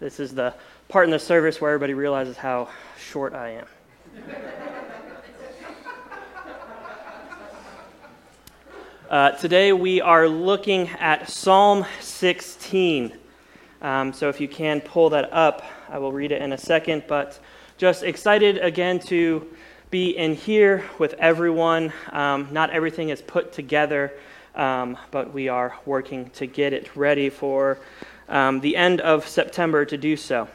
This is the part in the service where everybody realizes how short I am. Uh, today we are looking at Psalm 16. Um, so if you can pull that up, I will read it in a second. But just excited again to be in here with everyone. Um, not everything is put together, um, but we are working to get it ready for um, the end of September to do so.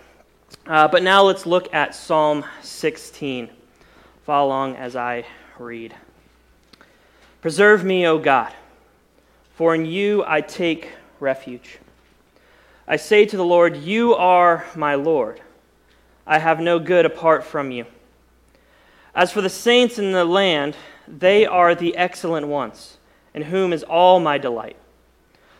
Uh, but now let's look at Psalm 16. Follow along as I read. Preserve me, O God, for in you I take refuge. I say to the Lord, You are my Lord. I have no good apart from you. As for the saints in the land, they are the excellent ones, in whom is all my delight.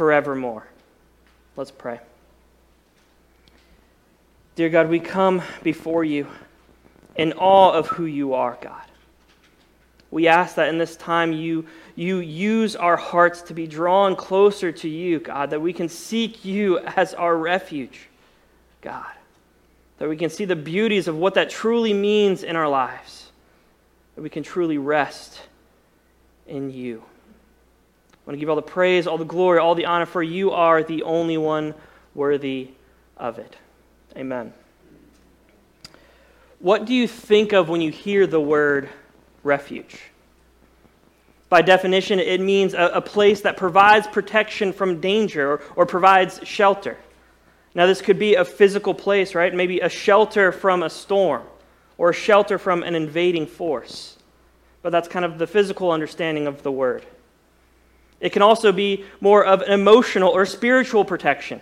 forevermore. Let's pray. Dear God, we come before you in awe of who you are, God. We ask that in this time you, you use our hearts to be drawn closer to you, God, that we can seek you as our refuge, God, that we can see the beauties of what that truly means in our lives, that we can truly rest in you. I want to give all the praise, all the glory, all the honor, for you are the only one worthy of it. Amen. What do you think of when you hear the word refuge. By definition, it means a, a place that provides protection from danger or, or provides shelter. Now, this could be a physical place, right? Maybe a shelter from a storm or a shelter from an invading force. But that's kind of the physical understanding of the word. It can also be more of an emotional or spiritual protection.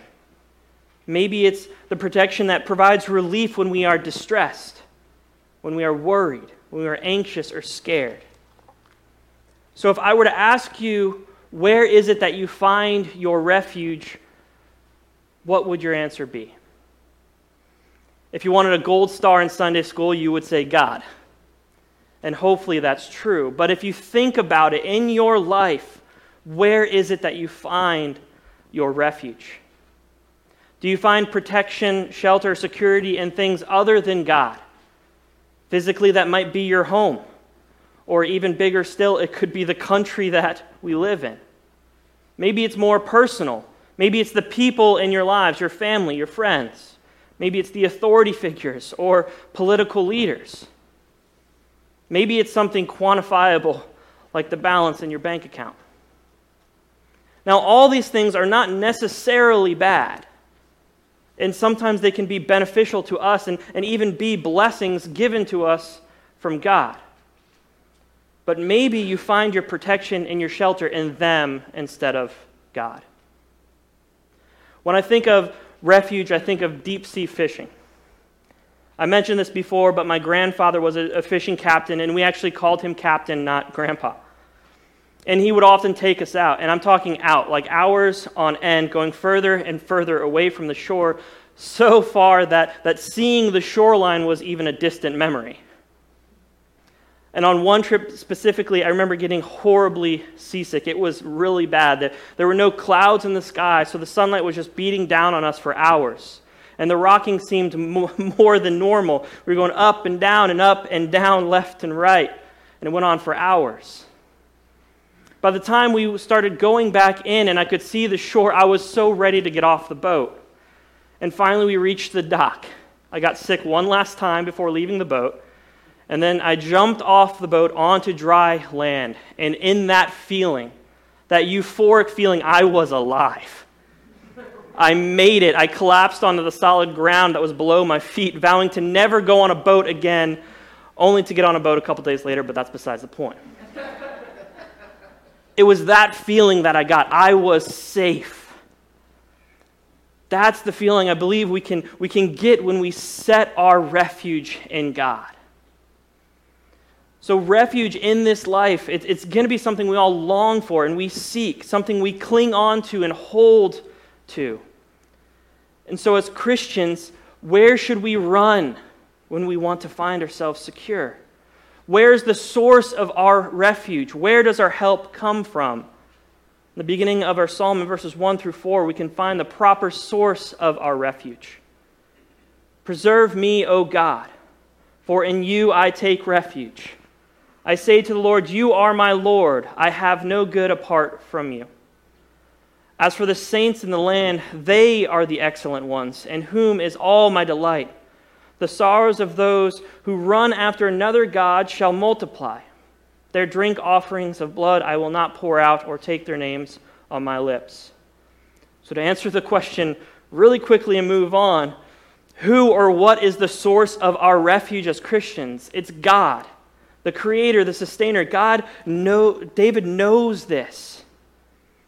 Maybe it's the protection that provides relief when we are distressed, when we are worried, when we are anxious or scared. So, if I were to ask you, where is it that you find your refuge? What would your answer be? If you wanted a gold star in Sunday school, you would say God. And hopefully that's true. But if you think about it in your life, where is it that you find your refuge? Do you find protection, shelter, security in things other than God? Physically, that might be your home. Or even bigger still, it could be the country that we live in. Maybe it's more personal. Maybe it's the people in your lives, your family, your friends. Maybe it's the authority figures or political leaders. Maybe it's something quantifiable like the balance in your bank account. Now, all these things are not necessarily bad. And sometimes they can be beneficial to us and, and even be blessings given to us from God. But maybe you find your protection and your shelter in them instead of God. When I think of refuge, I think of deep sea fishing. I mentioned this before, but my grandfather was a, a fishing captain, and we actually called him captain, not grandpa. And he would often take us out, and I'm talking out, like hours on end, going further and further away from the shore, so far that, that seeing the shoreline was even a distant memory. And on one trip specifically, I remember getting horribly seasick. It was really bad. There were no clouds in the sky, so the sunlight was just beating down on us for hours. And the rocking seemed more than normal. We were going up and down and up and down, left and right. And it went on for hours. By the time we started going back in and I could see the shore, I was so ready to get off the boat. And finally, we reached the dock. I got sick one last time before leaving the boat. And then I jumped off the boat onto dry land. And in that feeling, that euphoric feeling, I was alive. I made it. I collapsed onto the solid ground that was below my feet, vowing to never go on a boat again, only to get on a boat a couple days later, but that's besides the point. It was that feeling that I got. I was safe. That's the feeling I believe we can, we can get when we set our refuge in God. So, refuge in this life, it, it's going to be something we all long for and we seek, something we cling on to and hold to. And so, as Christians, where should we run when we want to find ourselves secure? Where's the source of our refuge? Where does our help come from? In the beginning of our psalm in verses 1 through 4, we can find the proper source of our refuge. Preserve me, O God, for in you I take refuge. I say to the Lord, You are my Lord. I have no good apart from you. As for the saints in the land, they are the excellent ones, in whom is all my delight. The sorrows of those who run after another God shall multiply. Their drink offerings of blood I will not pour out or take their names on my lips. So, to answer the question really quickly and move on, who or what is the source of our refuge as Christians? It's God, the creator, the sustainer. God know, David knows this.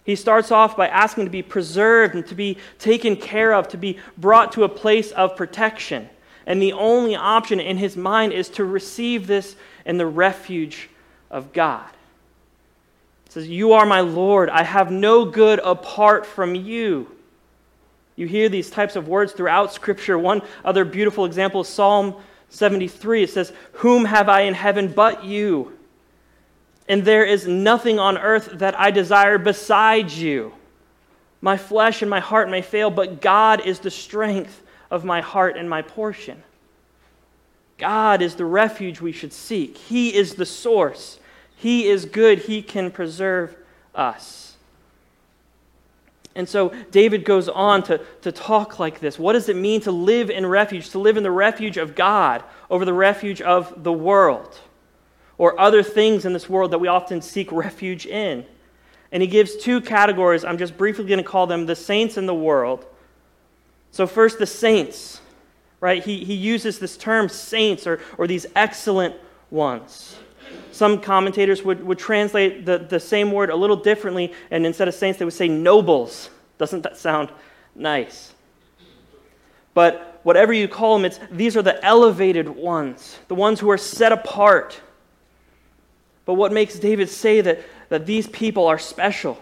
He starts off by asking to be preserved and to be taken care of, to be brought to a place of protection. And the only option in his mind is to receive this in the refuge of God. It says, You are my Lord. I have no good apart from you. You hear these types of words throughout Scripture. One other beautiful example is Psalm 73. It says, Whom have I in heaven but you? And there is nothing on earth that I desire besides you. My flesh and my heart may fail, but God is the strength of my heart and my portion. God is the refuge we should seek. He is the source. He is good. He can preserve us. And so David goes on to, to talk like this. What does it mean to live in refuge? To live in the refuge of God over the refuge of the world or other things in this world that we often seek refuge in. And he gives two categories. I'm just briefly going to call them the saints in the world. So, first, the saints right? He, he uses this term saints or, or these excellent ones. Some commentators would, would translate the, the same word a little differently, and instead of saints, they would say nobles. Doesn't that sound nice? But whatever you call them, it's, these are the elevated ones, the ones who are set apart. But what makes David say that, that these people are special?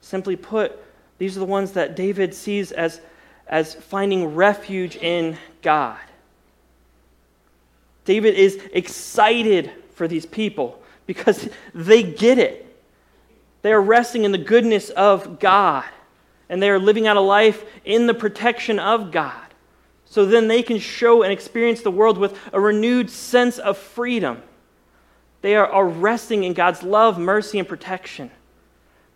Simply put, these are the ones that David sees as as finding refuge in God. David is excited for these people because they get it. They are resting in the goodness of God and they are living out a life in the protection of God. So then they can show and experience the world with a renewed sense of freedom. They are, are resting in God's love, mercy, and protection.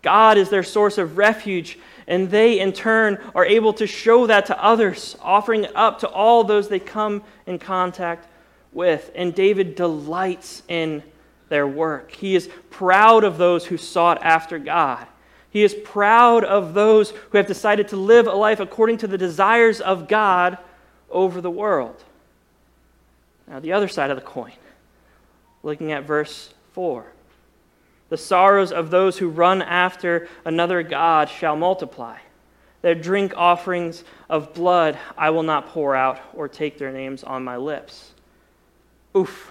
God is their source of refuge and they, in turn, are able to show that to others, offering it up to all those they come in contact with. And David delights in their work. He is proud of those who sought after God. He is proud of those who have decided to live a life according to the desires of God over the world. Now, the other side of the coin, looking at verse 4. The sorrows of those who run after another God shall multiply. Their drink offerings of blood I will not pour out or take their names on my lips. Oof.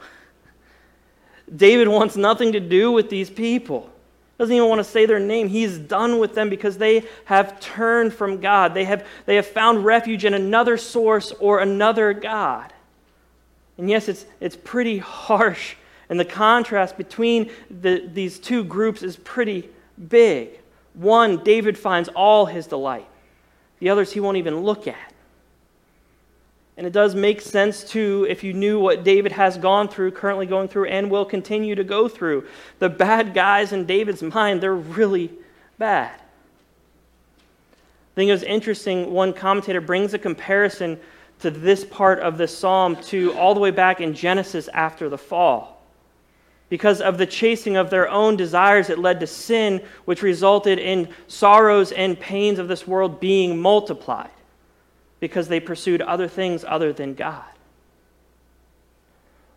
David wants nothing to do with these people. Doesn't even want to say their name. He's done with them because they have turned from God. They have, they have found refuge in another source or another God. And yes, it's, it's pretty harsh and the contrast between the, these two groups is pretty big. One, David finds all his delight, the others he won't even look at. And it does make sense, too, if you knew what David has gone through, currently going through, and will continue to go through. The bad guys in David's mind, they're really bad. I think it was interesting, one commentator brings a comparison to this part of the psalm to all the way back in Genesis after the fall. Because of the chasing of their own desires, it led to sin, which resulted in sorrows and pains of this world being multiplied because they pursued other things other than God.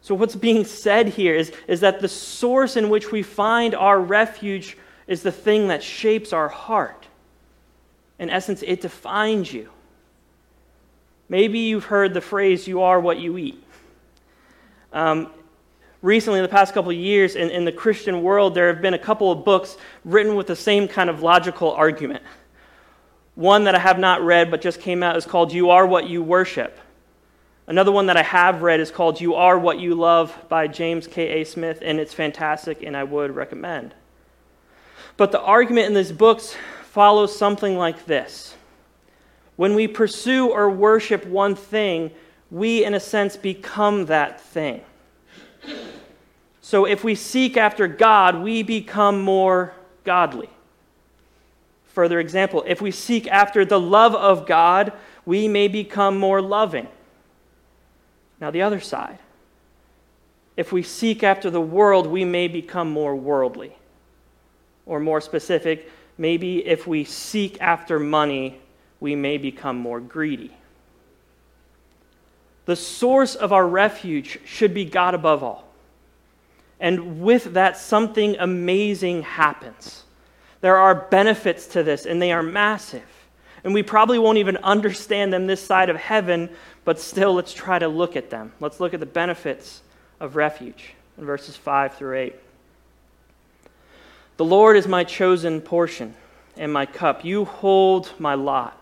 So, what's being said here is, is that the source in which we find our refuge is the thing that shapes our heart. In essence, it defines you. Maybe you've heard the phrase, you are what you eat. Um, recently, in the past couple of years, in, in the Christian world, there have been a couple of books written with the same kind of logical argument. One that I have not read but just came out is called You Are What You Worship. Another one that I have read is called You Are What You Love by James K.A. Smith, and it's fantastic and I would recommend. But the argument in these books follows something like this When we pursue or worship one thing, we, in a sense, become that thing. So if we seek after God, we become more godly. Further example, if we seek after the love of God, we may become more loving. Now, the other side. If we seek after the world, we may become more worldly. Or more specific, maybe if we seek after money, we may become more greedy. The source of our refuge should be God above all. And with that, something amazing happens. There are benefits to this, and they are massive. And we probably won't even understand them this side of heaven, but still, let's try to look at them. Let's look at the benefits of refuge in verses 5 through 8. The Lord is my chosen portion and my cup. You hold my lot.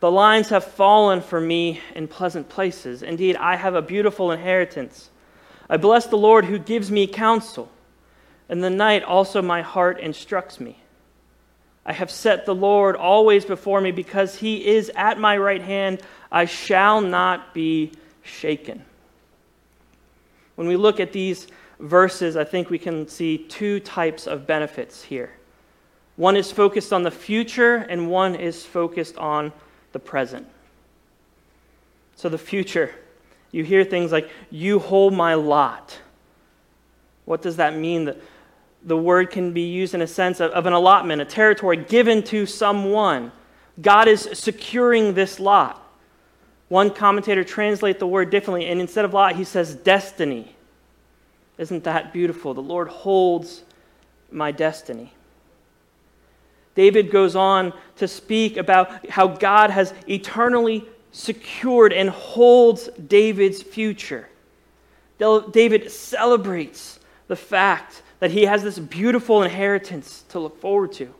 The lines have fallen for me in pleasant places. Indeed, I have a beautiful inheritance. I bless the Lord who gives me counsel. In the night also my heart instructs me. I have set the Lord always before me because he is at my right hand. I shall not be shaken. When we look at these verses, I think we can see two types of benefits here. One is focused on the future, and one is focused on the present. So, the future, you hear things like, You hold my lot. What does that mean? The, the word can be used in a sense of, of an allotment, a territory given to someone. God is securing this lot. One commentator translates the word differently, and instead of lot, he says destiny. Isn't that beautiful? The Lord holds my destiny. David goes on to speak about how God has eternally secured and holds David's future. David celebrates the fact that he has this beautiful inheritance to look forward to.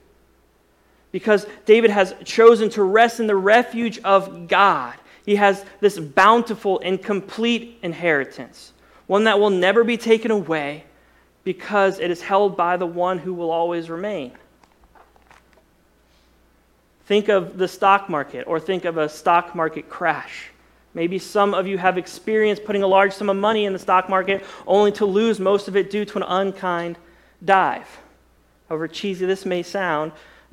Because David has chosen to rest in the refuge of God, he has this bountiful and complete inheritance, one that will never be taken away because it is held by the one who will always remain. Think of the stock market or think of a stock market crash. Maybe some of you have experienced putting a large sum of money in the stock market only to lose most of it due to an unkind dive. However cheesy this may sound,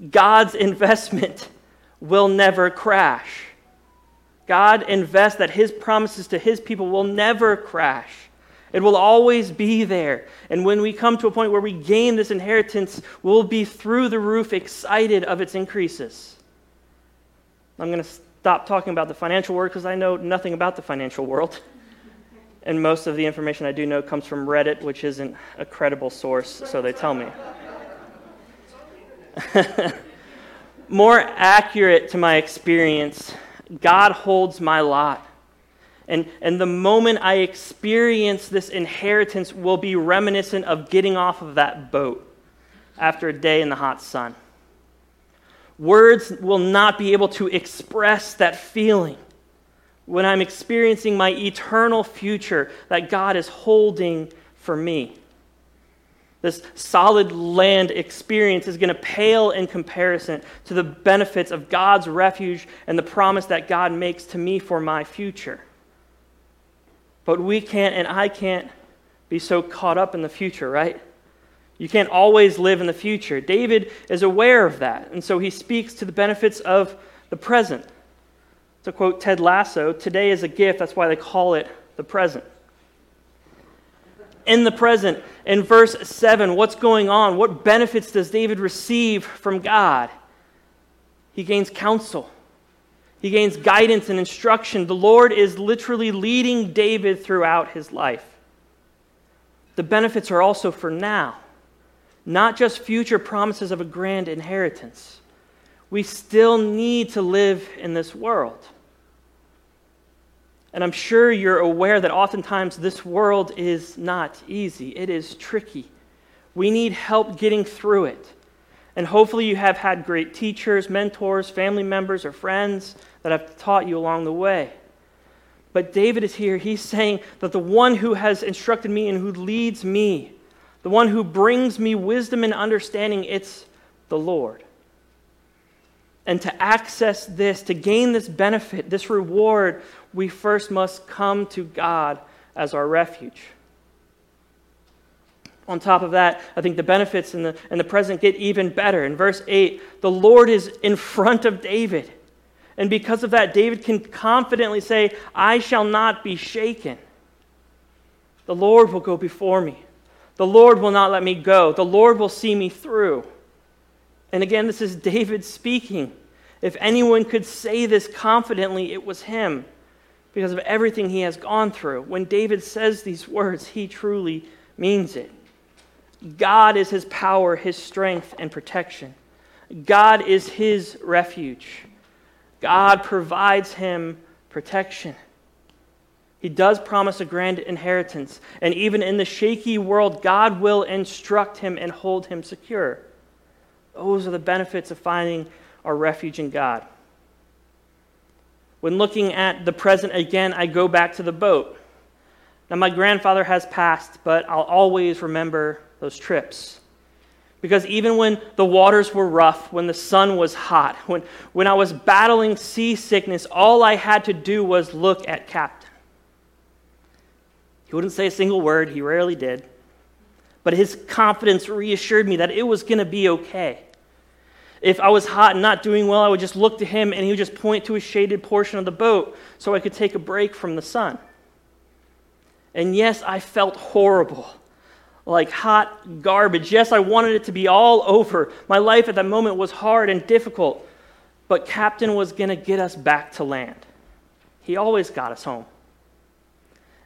God's investment will never crash. God invests that his promises to his people will never crash. It will always be there. And when we come to a point where we gain this inheritance, we'll be through the roof excited of its increases. I'm going to stop talking about the financial world because I know nothing about the financial world. And most of the information I do know comes from Reddit, which isn't a credible source, so they tell me. More accurate to my experience, God holds my lot. And, and the moment I experience this inheritance will be reminiscent of getting off of that boat after a day in the hot sun. Words will not be able to express that feeling when I'm experiencing my eternal future that God is holding for me. This solid land experience is going to pale in comparison to the benefits of God's refuge and the promise that God makes to me for my future. But we can't, and I can't, be so caught up in the future, right? You can't always live in the future. David is aware of that, and so he speaks to the benefits of the present. To quote Ted Lasso, today is a gift, that's why they call it the present. In the present, in verse 7, what's going on? What benefits does David receive from God? He gains counsel. He gains guidance and instruction. The Lord is literally leading David throughout his life. The benefits are also for now, not just future promises of a grand inheritance. We still need to live in this world. And I'm sure you're aware that oftentimes this world is not easy, it is tricky. We need help getting through it. And hopefully, you have had great teachers, mentors, family members, or friends that have taught you along the way. But David is here. He's saying that the one who has instructed me and who leads me, the one who brings me wisdom and understanding, it's the Lord. And to access this, to gain this benefit, this reward, we first must come to God as our refuge. On top of that, I think the benefits in the, the present get even better. In verse 8, the Lord is in front of David. And because of that, David can confidently say, I shall not be shaken. The Lord will go before me. The Lord will not let me go. The Lord will see me through. And again, this is David speaking. If anyone could say this confidently, it was him because of everything he has gone through. When David says these words, he truly means it. God is his power, his strength, and protection. God is his refuge. God provides him protection. He does promise a grand inheritance. And even in the shaky world, God will instruct him and hold him secure. Those are the benefits of finding our refuge in God. When looking at the present again, I go back to the boat. Now, my grandfather has passed, but I'll always remember those trips. Because even when the waters were rough, when the sun was hot, when, when I was battling seasickness, all I had to do was look at Captain. He wouldn't say a single word, he rarely did. But his confidence reassured me that it was going to be okay. If I was hot and not doing well, I would just look to him and he would just point to a shaded portion of the boat so I could take a break from the sun. And yes, I felt horrible, like hot garbage. Yes, I wanted it to be all over. My life at that moment was hard and difficult, but Captain was going to get us back to land. He always got us home.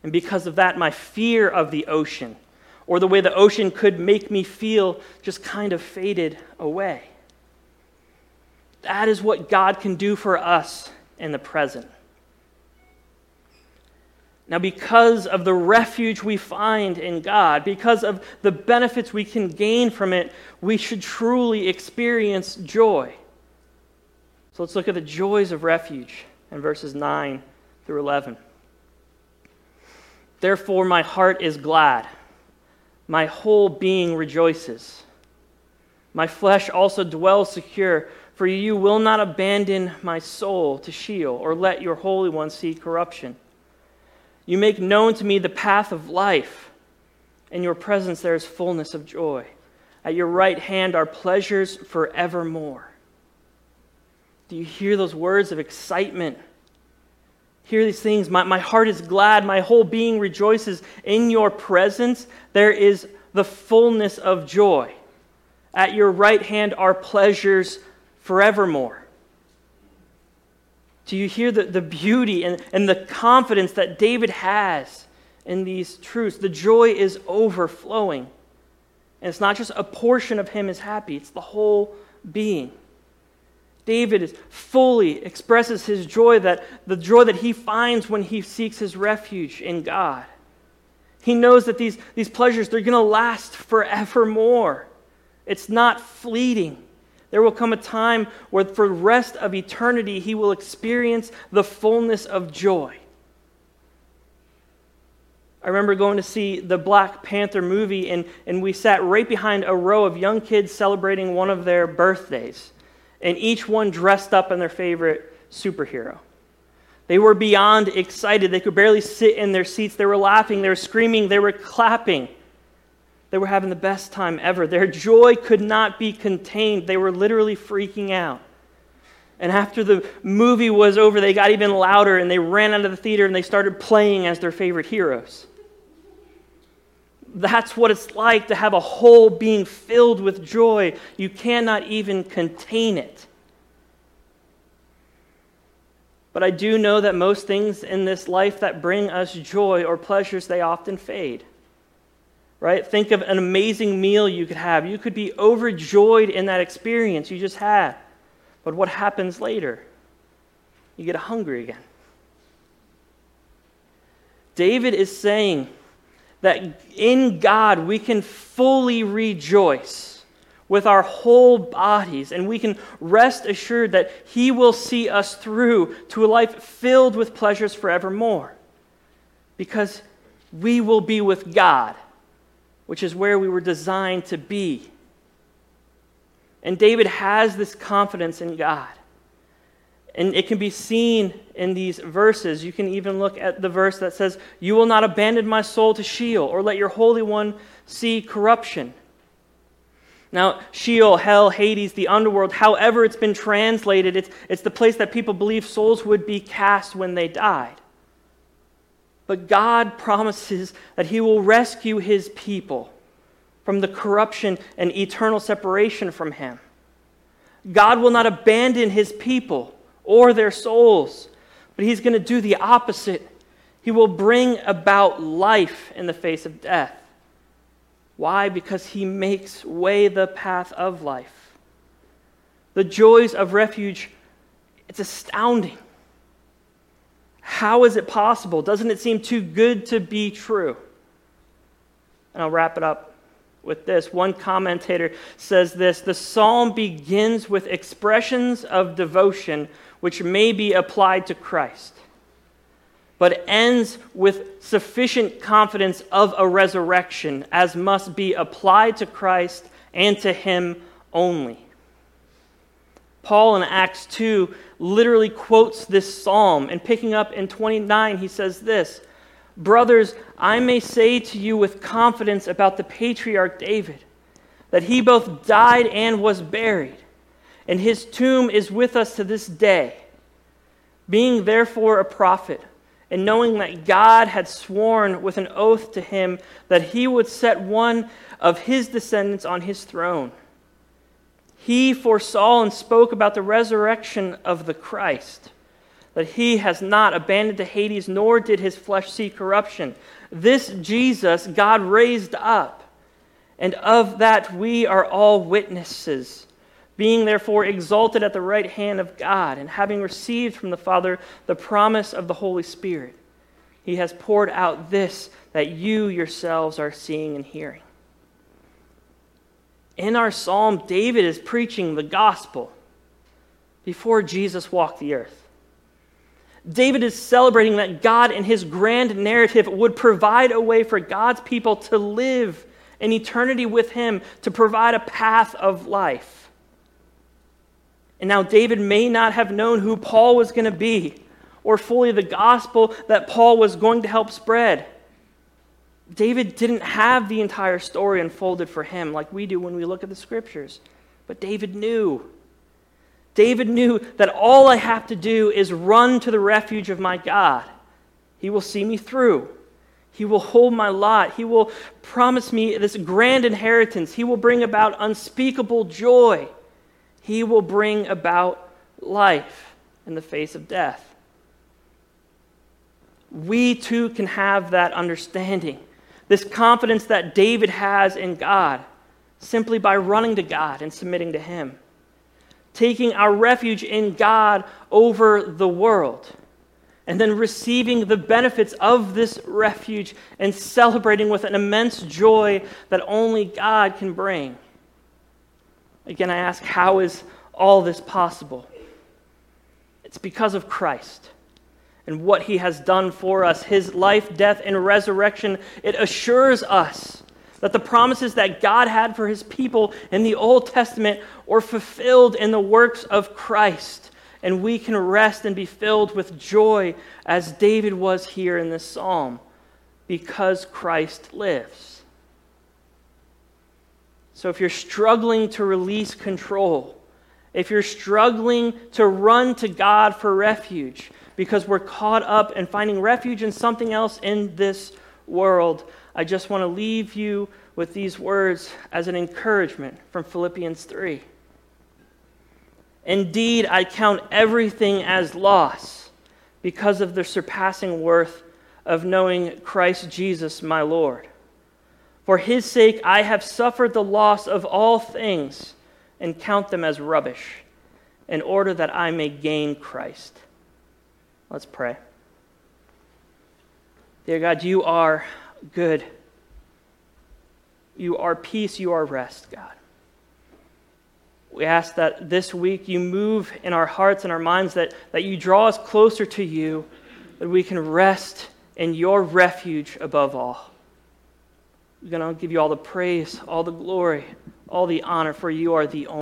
And because of that, my fear of the ocean, or the way the ocean could make me feel, just kind of faded away. That is what God can do for us in the present. Now, because of the refuge we find in God, because of the benefits we can gain from it, we should truly experience joy. So let's look at the joys of refuge in verses 9 through 11. Therefore, my heart is glad, my whole being rejoices. My flesh also dwells secure for you will not abandon my soul to Sheol, or let your Holy One see corruption. You make known to me the path of life. In your presence there is fullness of joy. At your right hand are pleasures forevermore. Do you hear those words of excitement? Hear these things. My, my heart is glad. My whole being rejoices. In your presence there is the fullness of joy. At your right hand are pleasures forevermore. Do you hear the, the beauty and, and the confidence that David has in these truths? The joy is overflowing. And it's not just a portion of him is happy, it's the whole being. David is fully expresses his joy that the joy that he finds when he seeks his refuge in God. He knows that these, these pleasures they're going to last forevermore. It's not fleeting. There will come a time where, for the rest of eternity, he will experience the fullness of joy. I remember going to see the Black Panther movie, and, and we sat right behind a row of young kids celebrating one of their birthdays, and each one dressed up in their favorite superhero. They were beyond excited. They could barely sit in their seats. They were laughing, they were screaming, they were clapping. They were having the best time ever. Their joy could not be contained. They were literally freaking out. And after the movie was over, they got even louder and they ran out of the theater and they started playing as their favorite heroes. That's what it's like to have a whole being filled with joy. You cannot even contain it. But I do know that most things in this life that bring us joy or pleasures, they often fade. Right? Think of an amazing meal you could have. You could be overjoyed in that experience you just had. But what happens later? You get hungry again. David is saying that in God we can fully rejoice with our whole bodies, and we can rest assured that He will see us through to a life filled with pleasures forevermore. Because we will be with God, which is where we were designed to be. And David has this confidence in God. And it can be seen in these verses. You can even look at the verse that says, You will not abandon my soul to Sheol, or let your Holy One see corruption. Now, Sheol, hell, Hades, the underworld, however it's been translated, it's, it's the place that people believe souls would be cast when they died. But God promises that He will rescue His people from the corruption and eternal separation from Him. God will not abandon His people or their souls, but He's going to do the opposite. He will bring about life in the face of death. Why? Because He makes way the path of life. The joys of refuge, it's astounding. How is it possible? Doesn't it seem too good to be true? And I'll wrap it up with this. One commentator says this The psalm begins with expressions of devotion which may be applied to Christ, but ends with sufficient confidence of a resurrection as must be applied to Christ and to Him only. Paul in Acts 2 literally quotes this psalm, and picking up in 29, he says this Brothers, I may say to you with confidence about the patriarch David that he both died and was buried, and his tomb is with us to this day. Being therefore a prophet, and knowing that God had sworn with an oath to him that he would set one of his descendants on his throne, he foresaw and spoke about the resurrection of the Christ that he has not abandoned to Hades, nor did his flesh see corruption. This Jesus God raised up, and of that we are all witnesses. Being therefore exalted at the right hand of God, and having received from the Father the promise of the Holy Spirit, he has poured out this that you yourselves are seeing and hearing. In our psalm, David is preaching the gospel before Jesus walked the earth. David is celebrating that God, in his grand narrative, would provide a way for God's people to live in eternity with him, to provide a path of life. And now, David may not have known who Paul was going to be or fully the gospel that Paul was going to help spread. David didn't have the entire story unfolded for him like we do when we look at the scriptures, but David knew. David knew that all I have to do is run to the refuge of my God. He will see me through. He will hold my lot. He will promise me this grand inheritance. He will bring about unspeakable joy. He will bring about life in the face of death. We too can have that understanding, this confidence that David has in God, simply by running to God and submitting to Him taking our refuge in God over the world, and then receiving the benefits of this refuge and celebrating with an immense joy that only God can bring. Again, I ask, how is all this possible? It's because of Christ and what he has done for us. His life, death, and resurrection, it assures us that the promises that God had for his people in the Old Testament were fulfilled in the works of Christ. And we can rest and be filled with joy as David was here in this psalm because Christ lives. So if you're struggling to release control if you're struggling to run to God for refuge because we're caught up in finding refuge in something else in this world, I just want to leave you with these words as an encouragement from Philippians 3. Indeed, I count everything as loss because of the surpassing worth of knowing Christ Jesus, my Lord. For his sake, I have suffered the loss of all things and count them as rubbish in order that I may gain Christ. Let's pray. Dear God, you are good. You are peace, you are rest, God. We ask that this week you move in our hearts and our minds, that, that you draw us closer to you, that we can rest in your refuge above all. We're going to give you all the praise, all the glory, all the honor, for you are the only.